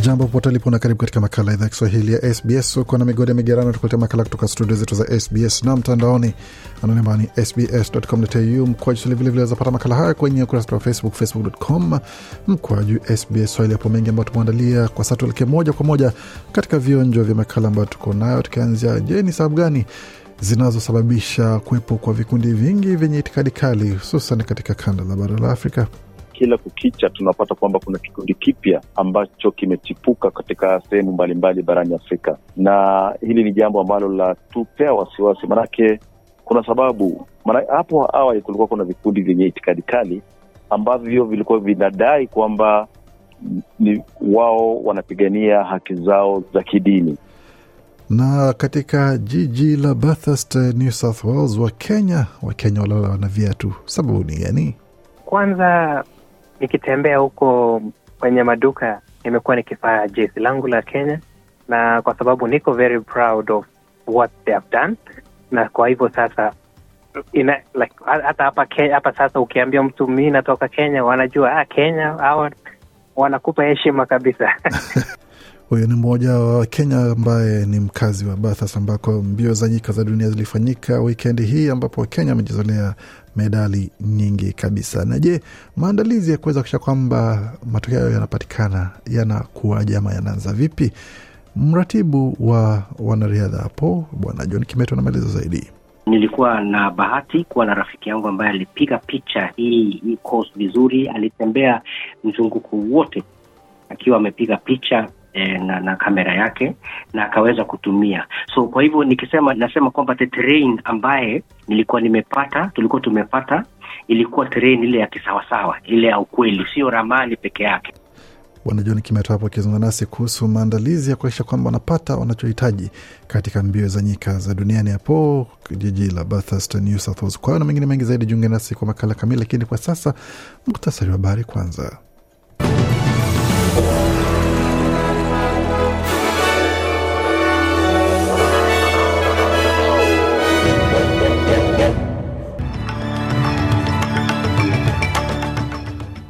jambo popote ulipo na karibu katika makala idhaa ya kiswahili ya sbs uko na migode migerano tukuletea makala kutoka studio zetu za sbs na mtandaoni. Anaonamba ni sbs.com.au mkwaju vilevile zapata makala haya kwenye ukurasa wa facebook facebook.com mkwaju sbs swahili. Hapo mengi ambayo tumeandalia kwa sasa tuelekee moja kwa moja katika vionjo vya makala ambayo tuko nayo tukianzia je ni sababu gani zinazosababisha kuwepo kwa vikundi vingi vyenye itikadi kali hususan katika kanda la bara la afrika kila kukicha tunapata kwamba kuna kikundi kipya ambacho kimechipuka katika sehemu mbalimbali barani Afrika, na hili ni jambo ambalo latupea wasiwasi, manake kuna sababu maana hapo awali kulikuwa kuna vikundi vyenye itikadi kali ambavyo vilikuwa vinadai kwamba ni wao wanapigania haki zao za kidini na katika jiji la Bathurst, New South Wales, Wakenya Wakenya walala wana viatu. Sababu ni gani? Kwanza nikitembea huko kwenye maduka nimekuwa nikivaa jezi langu la Kenya, na kwa sababu niko very proud of what they have done, na kwa hivyo sasa ina, like, hata hapa hapa sasa ukiambia mtu mi natoka Kenya, wanajua ah, Kenya hawa wanakupa heshima kabisa. Huyu ni mmoja wa Kenya ambaye ni mkazi wa Bathas ambako mbio za nyika za dunia zilifanyika wikendi hii ambapo Wakenya wamejizolea medali nyingi kabisa. Na je, maandalizi ya kuweza kuisha kwamba matokeo hayo yanapatikana yanakuwaje ama yanaanza vipi? Mratibu wa wanariadha hapo Bwana John Kimeto na maelezo zaidi. Nilikuwa na bahati kuwa na rafiki yangu ambaye alipiga picha hii hii course vizuri, alitembea mzunguko wote akiwa amepiga picha na, na kamera yake na akaweza kutumia. So kwa hivyo nikisema, nasema kwamba the terrain ambaye nilikuwa nimepata, tulikuwa tumepata ilikuwa terrain ile ya kisawasawa, ile ya ukweli, sio ramani peke yake. Bwana John Kimeto hapo akizungumza nasi kuhusu maandalizi ya kuakisha kwamba wanapata wanachohitaji katika mbio za nyika za duniani hapo jiji la Bathurst, New South Wales. Kwa hayo na mengine mengi zaidi, jiunge nasi kwa makala kamili, lakini kwa sasa muktasari wa habari kwanza.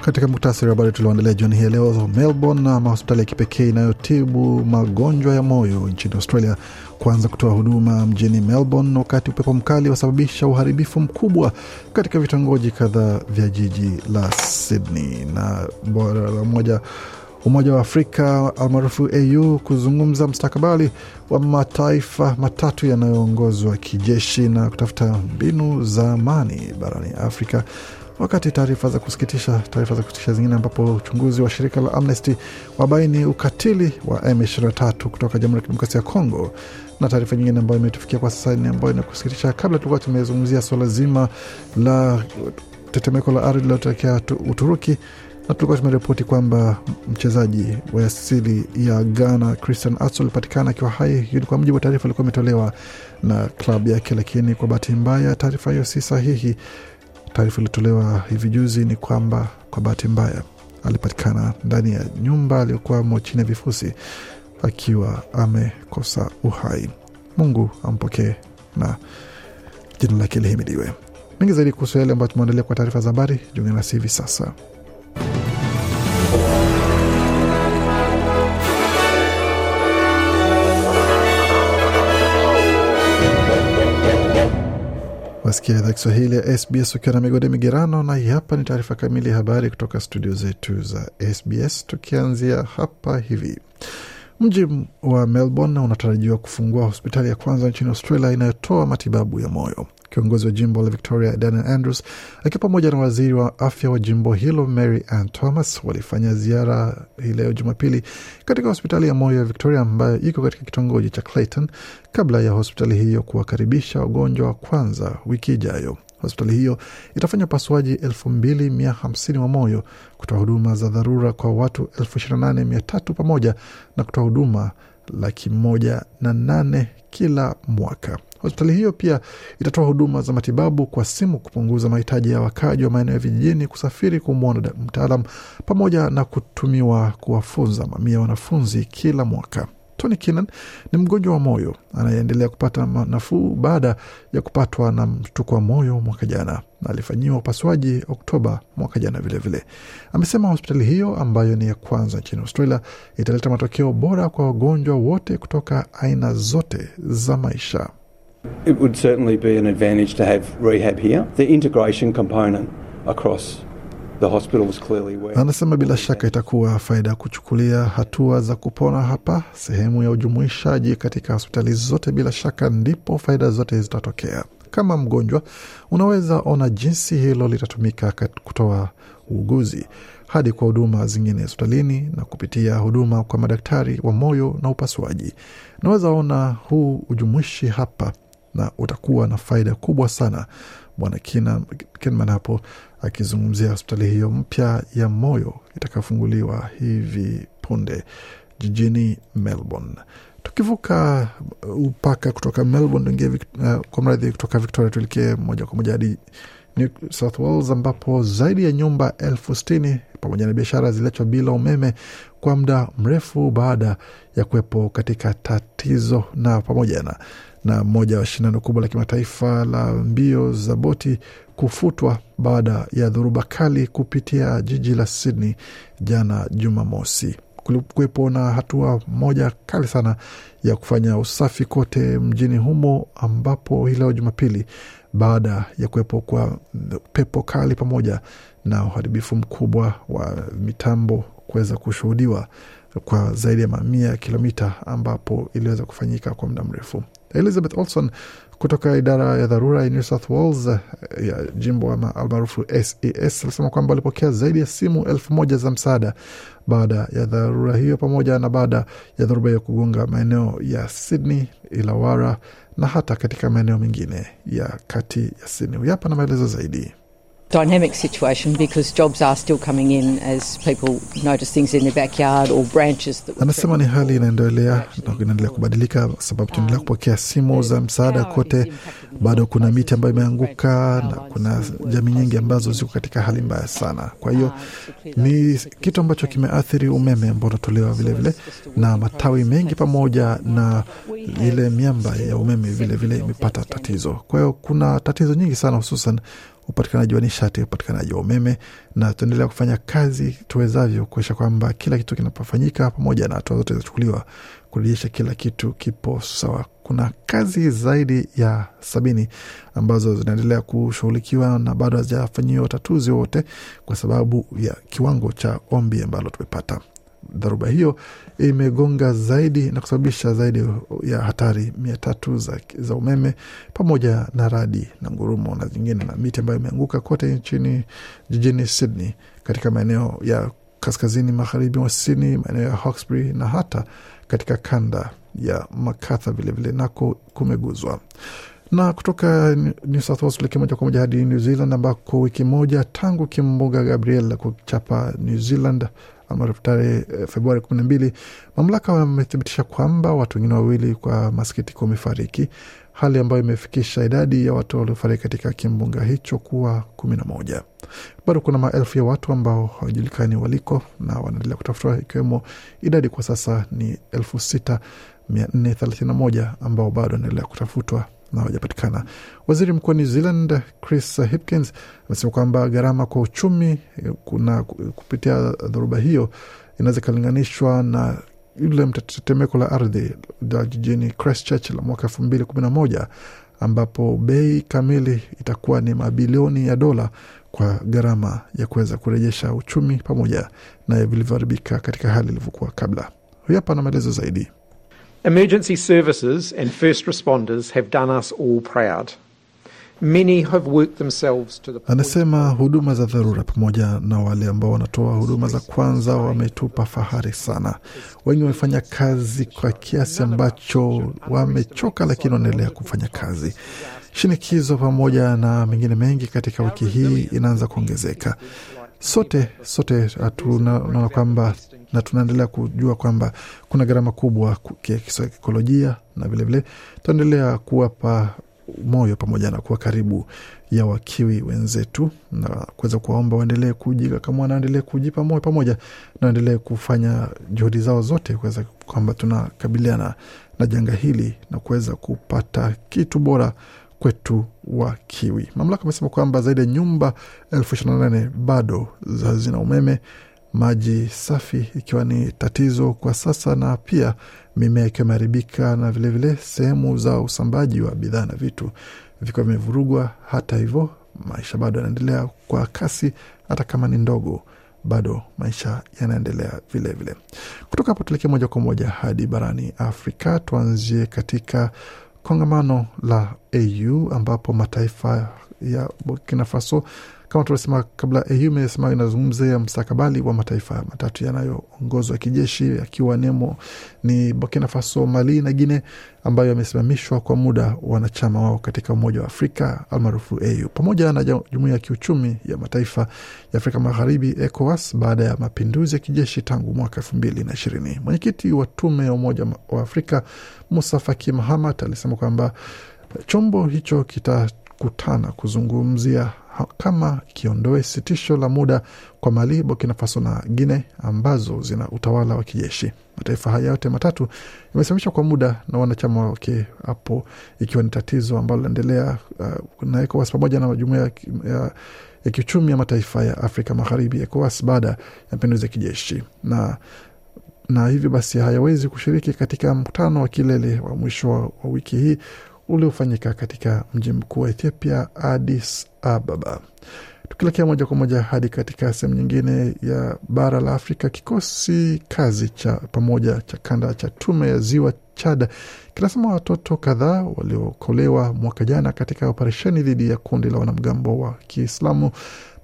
Katika muktasari wa habari tulioandalia jioni hii leo, Melbourne na mahospitali ya kipekee inayotibu magonjwa ya moyo nchini Australia kuanza kutoa huduma mjini Melbourne, wakati upepo mkali wasababisha uharibifu mkubwa katika vitongoji kadhaa vya jiji la Sydney. Na bora la moja Umoja wa Afrika almaarufu AU kuzungumza mstakabali wa mataifa matatu yanayoongozwa kijeshi na kutafuta mbinu za amani barani Afrika wakati taarifa za kusikitisha taarifa za kusikitisha zingine ambapo uchunguzi wa shirika la Amnesty wabaini ukatili wa M23 kutoka Jamhuri ya Kidemokrasia ya Kongo, na taarifa nyingine ambayo imetufikia kwa sasa ni ambayo inakusikitisha. Kabla tulikuwa tumezungumzia suala zima la tetemeko la ardhi lilotokea Uturuki, na tulikuwa tumeripoti kwamba mchezaji wa asili ya Ghana Christian Atsu alipatikana akiwa hai. Hiyo kwa mujibu wa taarifa ilikuwa imetolewa na klabu yake, lakini kwa bahati mbaya taarifa hiyo si sahihi. Taarifa iliyotolewa hivi juzi ni kwamba kwa bahati mbaya alipatikana ndani ya nyumba aliyokuwamo chini ya vifusi akiwa amekosa uhai. Mungu ampokee na jina lake lihimidiwe. Mengi zaidi kuhusu yale ambayo tumeandalia kwa taarifa za habari, jiunge nasi hivi sasa. Wasikia idhaa Kiswahili ya SBS ukiwa na migode migerano, na hii hapa ni taarifa kamili ya habari kutoka studio zetu za SBS, tukianzia hapa hivi. Mji wa Melbourne unatarajiwa kufungua hospitali ya kwanza nchini Australia inayotoa matibabu ya moyo. Kiongozi wa jimbo la Victoria Daniel Andrews akiwa pamoja na waziri wa afya wa jimbo hilo Mary Ann Thomas walifanya ziara hii leo Jumapili katika hospitali ya moyo ya Victoria ambayo iko katika kitongoji cha Clayton kabla ya hospitali hiyo kuwakaribisha wagonjwa wa kwanza wiki ijayo. Hospitali hiyo itafanya upasuaji elfu mbili mia hamsini wa moyo, kutoa huduma za dharura kwa watu elfu ishirini na nane mia tatu pamoja na kutoa huduma laki moja na nane kila mwaka. Hospitali hiyo pia itatoa huduma za matibabu kwa simu, kupunguza mahitaji ya wakaaji wa maeneo ya vijijini kusafiri kumwona mtaalam, pamoja na kutumiwa kuwafunza mamia ya wanafunzi kila mwaka. Tony Kinan ni mgonjwa wa moyo anayeendelea kupata nafuu baada ya kupatwa na mshtuko wa moyo mwaka jana, na alifanyiwa upasuaji Oktoba mwaka jana vilevile. Amesema hospitali hiyo ambayo ni ya kwanza nchini Australia italeta matokeo bora kwa wagonjwa wote kutoka aina zote za maisha. It would certainly be an advantage to have rehab here. The integration component across the hospital was clearly where... Anasema bila shaka itakuwa faida ya kuchukulia hatua za kupona hapa, sehemu ya ujumuishaji katika hospitali zote. Bila shaka ndipo faida zote zitatokea. Kama mgonjwa, unaweza ona jinsi hilo litatumika kutoa uuguzi hadi kwa huduma zingine hospitalini na kupitia huduma kwa madaktari wa moyo na upasuaji. Naweza ona huu ujumuishi hapa na utakuwa na faida kubwa sana. Bwana Kinman hapo akizungumzia hospitali hiyo mpya ya moyo itakayofunguliwa hivi punde jijini Melbourne. Tukivuka upaka kutoka Melbourne tuingie uh, kwa mradhi kutoka Victoria tuelekee moja kwa moja hadi New South Wales ambapo zaidi ya nyumba elfu sitini pamoja na biashara ziliachwa bila umeme kwa muda mrefu baada ya kuwepo katika tatizo na pamoja na na moja wa shindano kubwa la kimataifa la mbio za boti kufutwa baada ya dhoruba kali kupitia jiji la Sydney jana Jumamosi. Kulikuwepo na hatua moja kali sana ya kufanya usafi kote mjini humo, ambapo hii leo Jumapili, baada ya kuwepo kwa pepo kali pamoja na uharibifu mkubwa wa mitambo kuweza kushuhudiwa kwa zaidi ya mamia ya kilomita ambapo iliweza kufanyika kwa muda mrefu. Elizabeth Olson kutoka idara ya dharura ya New South Wales ya jimbo almaarufu SES alisema kwamba walipokea zaidi ya simu elfu moja za msaada baada ya dharura hiyo, pamoja na baada ya dhoruba hiyo kugonga maeneo ya Sydney, Illawarra na hata katika maeneo mengine ya kati ya Sydney. Hapa na maelezo zaidi. Dynamic situation because jobs are still coming in as people notice things in their backyard or branches that Anasema ni hali inaendelea na inaendelea kubadilika, sababu tunaendelea kupokea simu za msaada kote. Bado kuna miti ambayo imeanguka na kuna jamii nyingi ambazo ziko katika hali mbaya sana. Kwa hiyo ni kitu ambacho kimeathiri umeme ambao unatolewa vilevile na matawi mengi, pamoja na ile miamba ya umeme vilevile imepata tatizo. Kwa hiyo kuna tatizo nyingi sana, hususan upatikanaji wa nishati, upatikanaji wa umeme, na tuendelea kufanya kazi tuwezavyo kuakisha kwamba kila kitu kinapofanyika, pamoja na hatua zote zinachukuliwa kurejesha kila kitu kipo sawa. Kuna kazi zaidi ya sabini ambazo zinaendelea kushughulikiwa na bado hazijafanyiwa utatuzi wote kwa sababu ya kiwango cha ombi ambalo tumepata. Dharuba hiyo imegonga zaidi na kusababisha zaidi ya hatari mia tatu za, za umeme pamoja na radi na ngurumo na zingine na miti ambayo imeanguka kote nchini jijini Sydney, katika maeneo ya kaskazini magharibi mwa Sydney, maeneo ya Hawkesbury na hata katika kanda ya Makatha vilevile nako kumeguzwa. Na kutoka New South Wales tuelekea moja kwa moja hadi New Zealand ambako wiki moja tangu kimbunga Gabriel kuchapa New Zealand ambapo tarehe Februari kumi na mbili, mamlaka wamethibitisha kwamba watu wengine wawili kwa masikitiko wamefariki, hali ambayo imefikisha idadi ya watu waliofariki katika kimbunga hicho kuwa kumi na moja. Bado kuna maelfu ya watu ambao hawajulikani waliko na wanaendelea kutafutwa, ikiwemo idadi kwa sasa ni elfu sita mia nne thelathini na moja ambao bado wanaendelea kutafutwa na hawajapatikana. Waziri mkuu wa New Zealand Chris Hipkins amesema kwamba gharama kwa uchumi kuna kupitia dhoruba hiyo inaweza ikalinganishwa na yule mtetemeko la ardhi la jijini Christchurch la mwaka elfu mbili kumi na moja ambapo bei kamili itakuwa ni mabilioni ya dola kwa gharama ya kuweza kurejesha uchumi pamoja na vilivyoharibika katika hali ilivyokuwa kabla. Huyu hapa na maelezo zaidi. Emergency services and first responders have done us all proud. Many have worked themselves to the Anasema huduma za dharura pamoja na wale ambao wanatoa huduma za kwanza wametupa fahari sana. Wengi wamefanya kazi kwa kiasi ambacho wamechoka, lakini wanaendelea kufanya kazi. Shinikizo pamoja na mengine mengi katika wiki hii inaanza kuongezeka. Sote sote tunaona kwamba na tunaendelea kujua kwamba kuna gharama kubwa ku- kisaikolojia na vilevile tutaendelea kuwapa moyo pamoja na kuwa karibu ya wakiwi wenzetu na kuweza kuwaomba waendelee kujikakamua na waendelee kujipa moyo pamoja na waendelee kufanya juhudi zao zote kuweza kwamba tunakabiliana na janga hili na kuweza kupata kitu bora kwetu wa kiwi. Mamlaka amesema kwamba zaidi ya nyumba elfu ishirini na nane bado hazina umeme, maji safi ikiwa ni tatizo kwa sasa, na pia mimea ikiwa imeharibika na vilevile sehemu za usambaji wa bidhaa na vitu vikiwa vimevurugwa. Hata hivyo, maisha bado yanaendelea kwa kasi, hata kama ni ndogo, bado maisha yanaendelea vilevile. Kutoka hapo tuelekee moja kwa moja hadi barani Afrika. Tuanzie katika kongamano la AU ambapo mataifa ya Burkina Faso kama tulivyosema kabla, AU imesema inazungumzia mstakabali wa mataifa matatu yanayoongozwa kijeshi yakiwa nemo ni Burkina Faso, Mali na Guine ambayo yamesimamishwa kwa muda wanachama wao katika Umoja wa Afrika almaarufu AU pamoja na Jumuiya ya Kiuchumi ya Mataifa ya Afrika Magharibi ECOWAS baada ya mapinduzi ya kijeshi tangu mwaka elfu mbili na ishirini. Mwenyekiti wa Tume ya Umoja wa Afrika Musa Faki Mahamat alisema kwamba chombo hicho kitakutana kuzungumzia kama kiondoe sitisho la muda kwa Mali, Burkina Faso na Guine ambazo zina utawala wa kijeshi. Mataifa haya yote matatu yamesimamishwa kwa muda na wanachama wake hapo, ikiwa ni tatizo ambalo linaendelea uh, na ECOWAS pamoja na jumuiya ya, ya kiuchumi ya mataifa ya Afrika Magharibi, ECOWAS baada ya mapinduzi ya kijeshi na na hivyo basi hayawezi kushiriki katika mkutano wa kilele wa mwisho wa, wa wiki hii uliofanyika katika mji mkuu wa Ethiopia, Addis Ababa. Tukielekea moja kwa moja hadi katika sehemu nyingine ya bara la Afrika, kikosi kazi cha pamoja cha kanda cha tume ya ziwa Chad kinasema watoto kadhaa waliokolewa mwaka jana katika operesheni dhidi ya kundi la wanamgambo wa Kiislamu.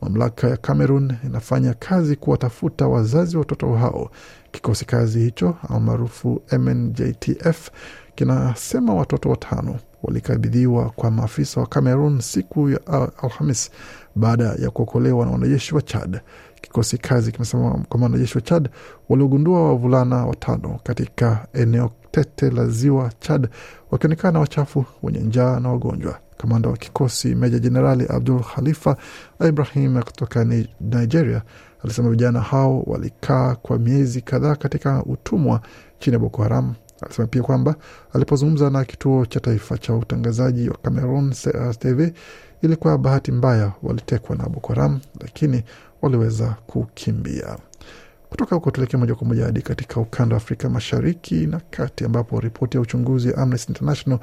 Mamlaka ya Cameroon inafanya kazi kuwatafuta wazazi wa watoto hao. Kikosi kazi hicho almaarufu MNJTF kinasema watoto watano walikabidhiwa kwa maafisa wa Cameroon siku ya Alhamis baada ya kuokolewa na wanajeshi wa Chad. Kikosi kazi kimesema kwamba wanajeshi wa Chad waliogundua wavulana watano katika eneo tete la ziwa Chad wakionekana wachafu, wenye njaa na wagonjwa. Kamanda wa kikosi Meja Jenerali Abdul Khalifa Ibrahim kutoka Nigeria alisema vijana hao walikaa kwa miezi kadhaa katika utumwa chini ya Boko Haram. Alisema pia kwamba alipozungumza na kituo cha taifa cha utangazaji wa Cameroon TV, ilikuwa bahati mbaya walitekwa na Boko Haram, lakini waliweza kukimbia. Kutoka huko tuelekee moja kwa moja hadi katika ukanda wa Afrika mashariki na kati, ambapo ripoti ya uchunguzi ya Amnesty International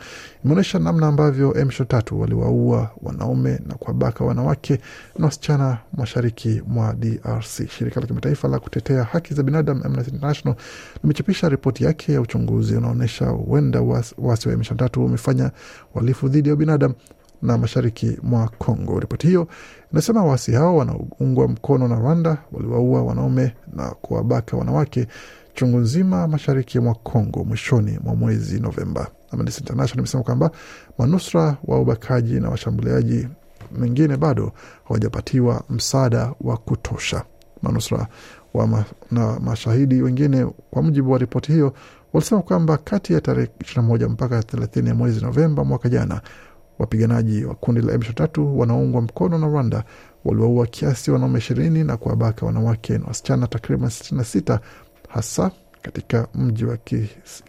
imeonyesha namna ambavyo M23 waliwaua wanaume na kuwabaka wanawake na wasichana mashariki mwa DRC. Shirika la kimataifa la kutetea haki za binadamu Amnesty International limechapisha ripoti yake ya uchunguzi unaonyesha huenda wasi wa M23 wamefanya uhalifu dhidi ya binadamu na mashariki mwa Congo. Ripoti hiyo inasema waasi hao wanaoungwa mkono na Rwanda waliwaua wanaume na kuwabaka wanawake chungu nzima mashariki mwa Congo mwishoni mwa mwezi Novemba. Amnesty International imesema kwamba manusura wa ubakaji na washambuliaji mengine bado hawajapatiwa msaada wa kutosha. Manusura wa ma, na mashahidi wengine, kwa mujibu wa ripoti hiyo, walisema kwamba kati ya tarehe 21 mpaka 30 ya mwezi Novemba mwaka jana wapiganaji wa kundi la M23 wanaoungwa mkono na Rwanda waliwaua kiasi wanaume ishirini na kuwabaka wanawake na wasichana takriban sitini na sita hasa katika mji wa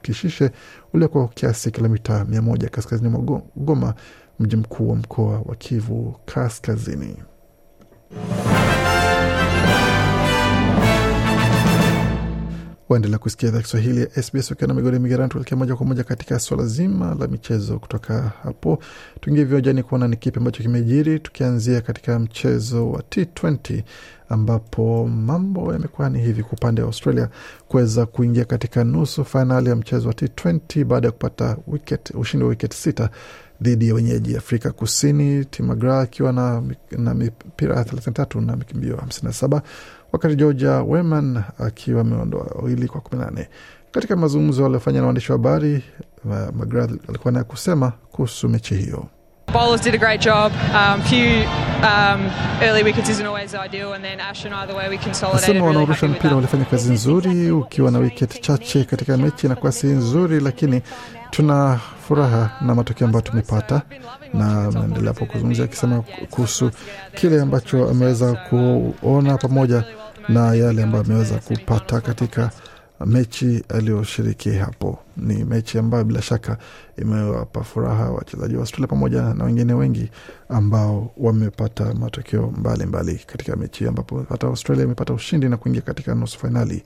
Kishishe uliokuwa kiasi kilomita mia moja kaskazini mwa Goma, mji mkuu wa mkoa wa Kivu Kaskazini. Waendelea kusikia idhaa Kiswahili ya SBS ukiwa na migodi migerani. Tuelekea moja kwa moja katika swala zima la michezo. Kutoka hapo tuingie viwanjani kuona ni kipi ambacho kimejiri, tukianzia katika mchezo wa T20 ambapo mambo yamekuwa ni hivi kwa upande wa Australia kuweza kuingia katika nusu fainali ya mchezo wa T20 baada ya kupata wicket, ushindi wa wiket sita dhidi ya wenyeji Afrika Kusini, Tim McGrath akiwa na, na mipira 33 na mikimbio 57 wakati Georgia Weman akiwa ameondoa wawili kwa 18. Katika mazungumzo aliyofanya na waandishi wa habari, McGrath alikuwa naye kusema kuhusu mechi hiyo. Bowlers did a great job. Um, few um, early wickets isn't always ideal, and then Ashton either way we consolidated. Nasema Really wanaorusha happy mpira walifanya kazi nzuri, ukiwa na wiket chache katika mechi inakuwa si nzuri, lakini tuna furaha na matokeo ambayo tumepata, na naendelea hapo kuzungumzia akisema kuhusu kile ambacho ameweza kuona pamoja na yale ambayo ameweza kupata katika mechi aliyoshiriki hapo. Ni mechi ambayo bila shaka imewapa furaha wachezaji wa Australia pamoja na wengine wengi ambao wamepata matokeo mbalimbali katika mechi, ambapo hata Australia imepata ushindi na kuingia katika nusu fainali,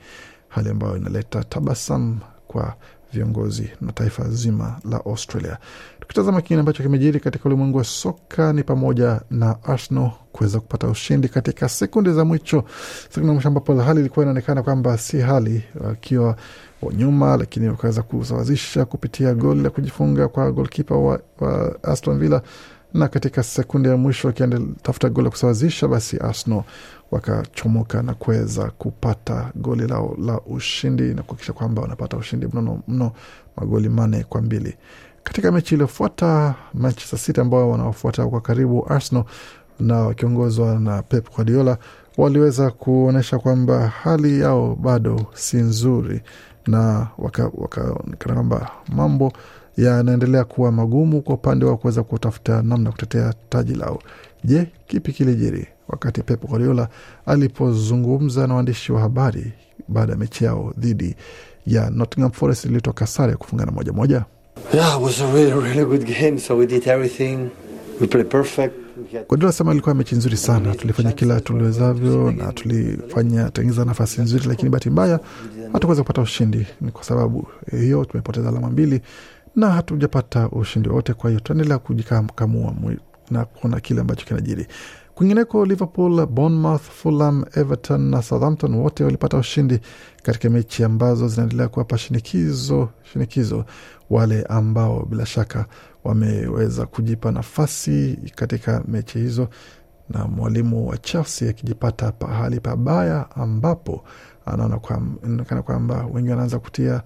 hali ambayo inaleta tabasamu kwa viongozi na taifa zima la Australia. Tukitazama kingine ambacho kimejiri katika ulimwengu wa soka ni pamoja na Arsenal kuweza kupata ushindi katika sekunde za mwisho, sekunde za mwisho ambapo hali ilikuwa inaonekana kwamba si hali, wakiwa nyuma, lakini wakaweza kusawazisha kupitia goli la kujifunga kwa golkipa wa, wa Aston Villa na katika sekunde ya mwisho wakitafuta goli la kusawazisha, basi Arsenal wakachomoka na kuweza kupata goli lao la ushindi na kuhakikisha kwamba wanapata ushindi mnono mno, magoli manne kwa mbili. Katika mechi iliyofuata, Manchester City ambao wanaofuata kwa karibu Arsenal na wakiongozwa na Pep Guardiola waliweza kuonyesha kwamba hali yao bado si nzuri na wakaonekana waka, kwamba mambo yanaendelea kuwa magumu kwa upande wa kuweza kutafuta namna kutetea taji lao. Je, kipi kilijiri wakati Pep Guardiola alipozungumza na waandishi wa habari baada ya mechi yao dhidi ya Nottingham Forest iliyotoka sare ya kufungana moja moja? Yeah, was a really, really good game. So we did everything. We played perfect. Guardiola sema ilikuwa mechi nzuri sana, tulifanya kila tuliwezavyo na tulifanya tengeza nafasi nzuri, lakini bahati mbaya hatukuweza kupata ushindi. Ni kwa sababu hiyo tumepoteza alama mbili na hatujapata ushindi wote. Kwa hiyo tunaendelea kujikamua na kuona kile ambacho kinajiri kwingineko. Liverpool, Bournemouth, Fulham, Everton na Southampton wote walipata ushindi katika mechi ambazo zinaendelea kuwapa shinikizo shinikizo wale ambao bila shaka wameweza kujipa nafasi katika mechi hizo, na mwalimu wa Chelsea akijipata pahali pabaya ambapo anaona kwamba wengi wanaanza kutia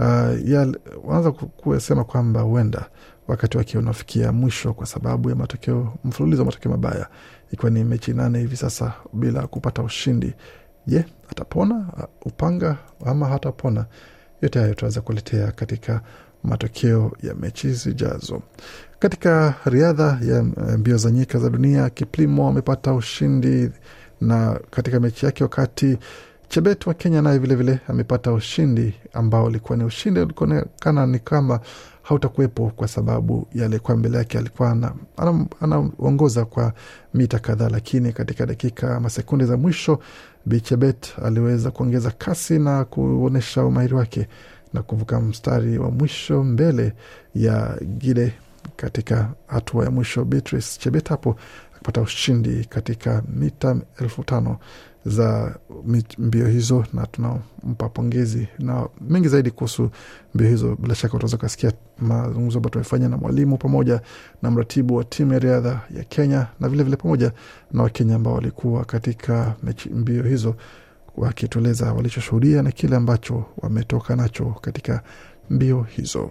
uh, kusema kwamba huenda wakati wake unafikia mwisho kwa sababu ya matokeo mfululizo wa matokeo mabaya, ikiwa ni mechi nane hivi sasa bila kupata ushindi. Je, atapona uh, upanga ama hatapona? Yote hayo tunaweza kuletea katika matokeo ya mechi zijazo. Katika riadha ya eh, mbio za nyika za dunia, Kiplimo amepata ushindi na katika mechi yake, wakati Chebet wa Kenya naye vilevile amepata ushindi ambao ulikuwa ni ushindi ulikuonekana ni kama hautakuwepo kwa sababu yalikuwa mbele yake alikuwa ana- ana- anaongoza kwa mita kadhaa, lakini katika dakika ama sekunde za mwisho Bichebet aliweza kuongeza kasi na kuonyesha umahiri wake na kuvuka mstari wa mwisho mbele ya Gide katika hatua ya mwisho. Beatrice Chebet hapo akapata ushindi katika mita elfu tano za mbio hizo, na tunampa pongezi na mengi zaidi kuhusu mbio hizo. Bila shaka utaweza ukasikia mazungumzo ambayo tumefanya na mwalimu pamoja na mratibu wa timu ya riadha ya Kenya na vilevile vile pamoja na Wakenya ambao walikuwa katika mbio hizo wakitueleza walichoshuhudia na kile ambacho wametoka nacho katika mbio hizo.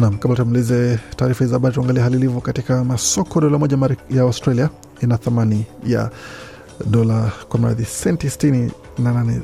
Nam, kabla tumalize taarifa hizi habari, tuangalie hali ilivyo katika masoko. Dola moja ya Australia ina thamani ya dola kwa mradhi senti 68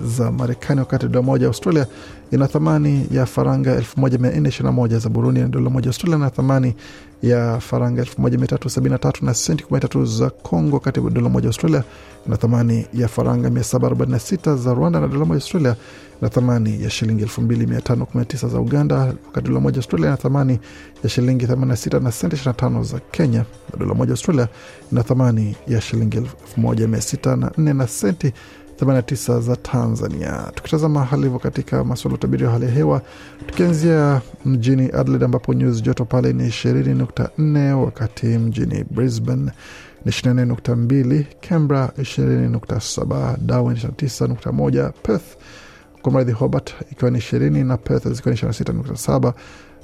za Marekani, wakati dola moja Australia ina thamani ya faranga 1421 za Burundi, na dola moja Australia ina thamani ya faranga 1373 na senti 13 za Congo, wakati dola moja Australia ina thamani ya faranga 746 za Rwanda, na dola moja Australia ina thamani ya shilingi 2519 za Uganda, wakati dola moja Australia ina thamani ya shilingi 86 na senti 25 za Kenya, na dola moja Australia ina thamani ya shilingi 1604 na senti 89 za Tanzania. Tukitazama hali hivyo katika masuala ya utabiri wa hali ya hewa, tukianzia mjini Adelaide ambapo nyuzi joto pale ni 20.4, wakati mjini Brisbane ni 24.2, Canberra 20.7, Darwin 29.1, Perth kwa mradhi Hobart ikiwa ni 20 na Perth zikiwa ni 26.7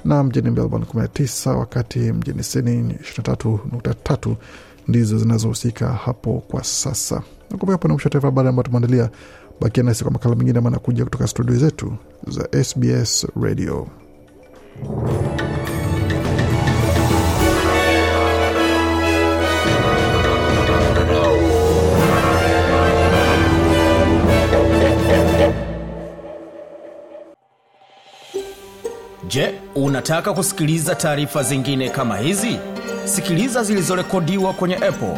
na mjini Melbourne 19, wakati mjini Sydney 23.3 ndizo zinazohusika hapo kwa sasa. Nakumbuka hapo na mwisho taarifa habari ambayo tumeandalia. Bakia nasi kwa makala mengine ambayo anakuja kutoka studio zetu za SBS Radio. Je, unataka kusikiliza taarifa zingine kama hizi? Sikiliza zilizorekodiwa kwenye Apple,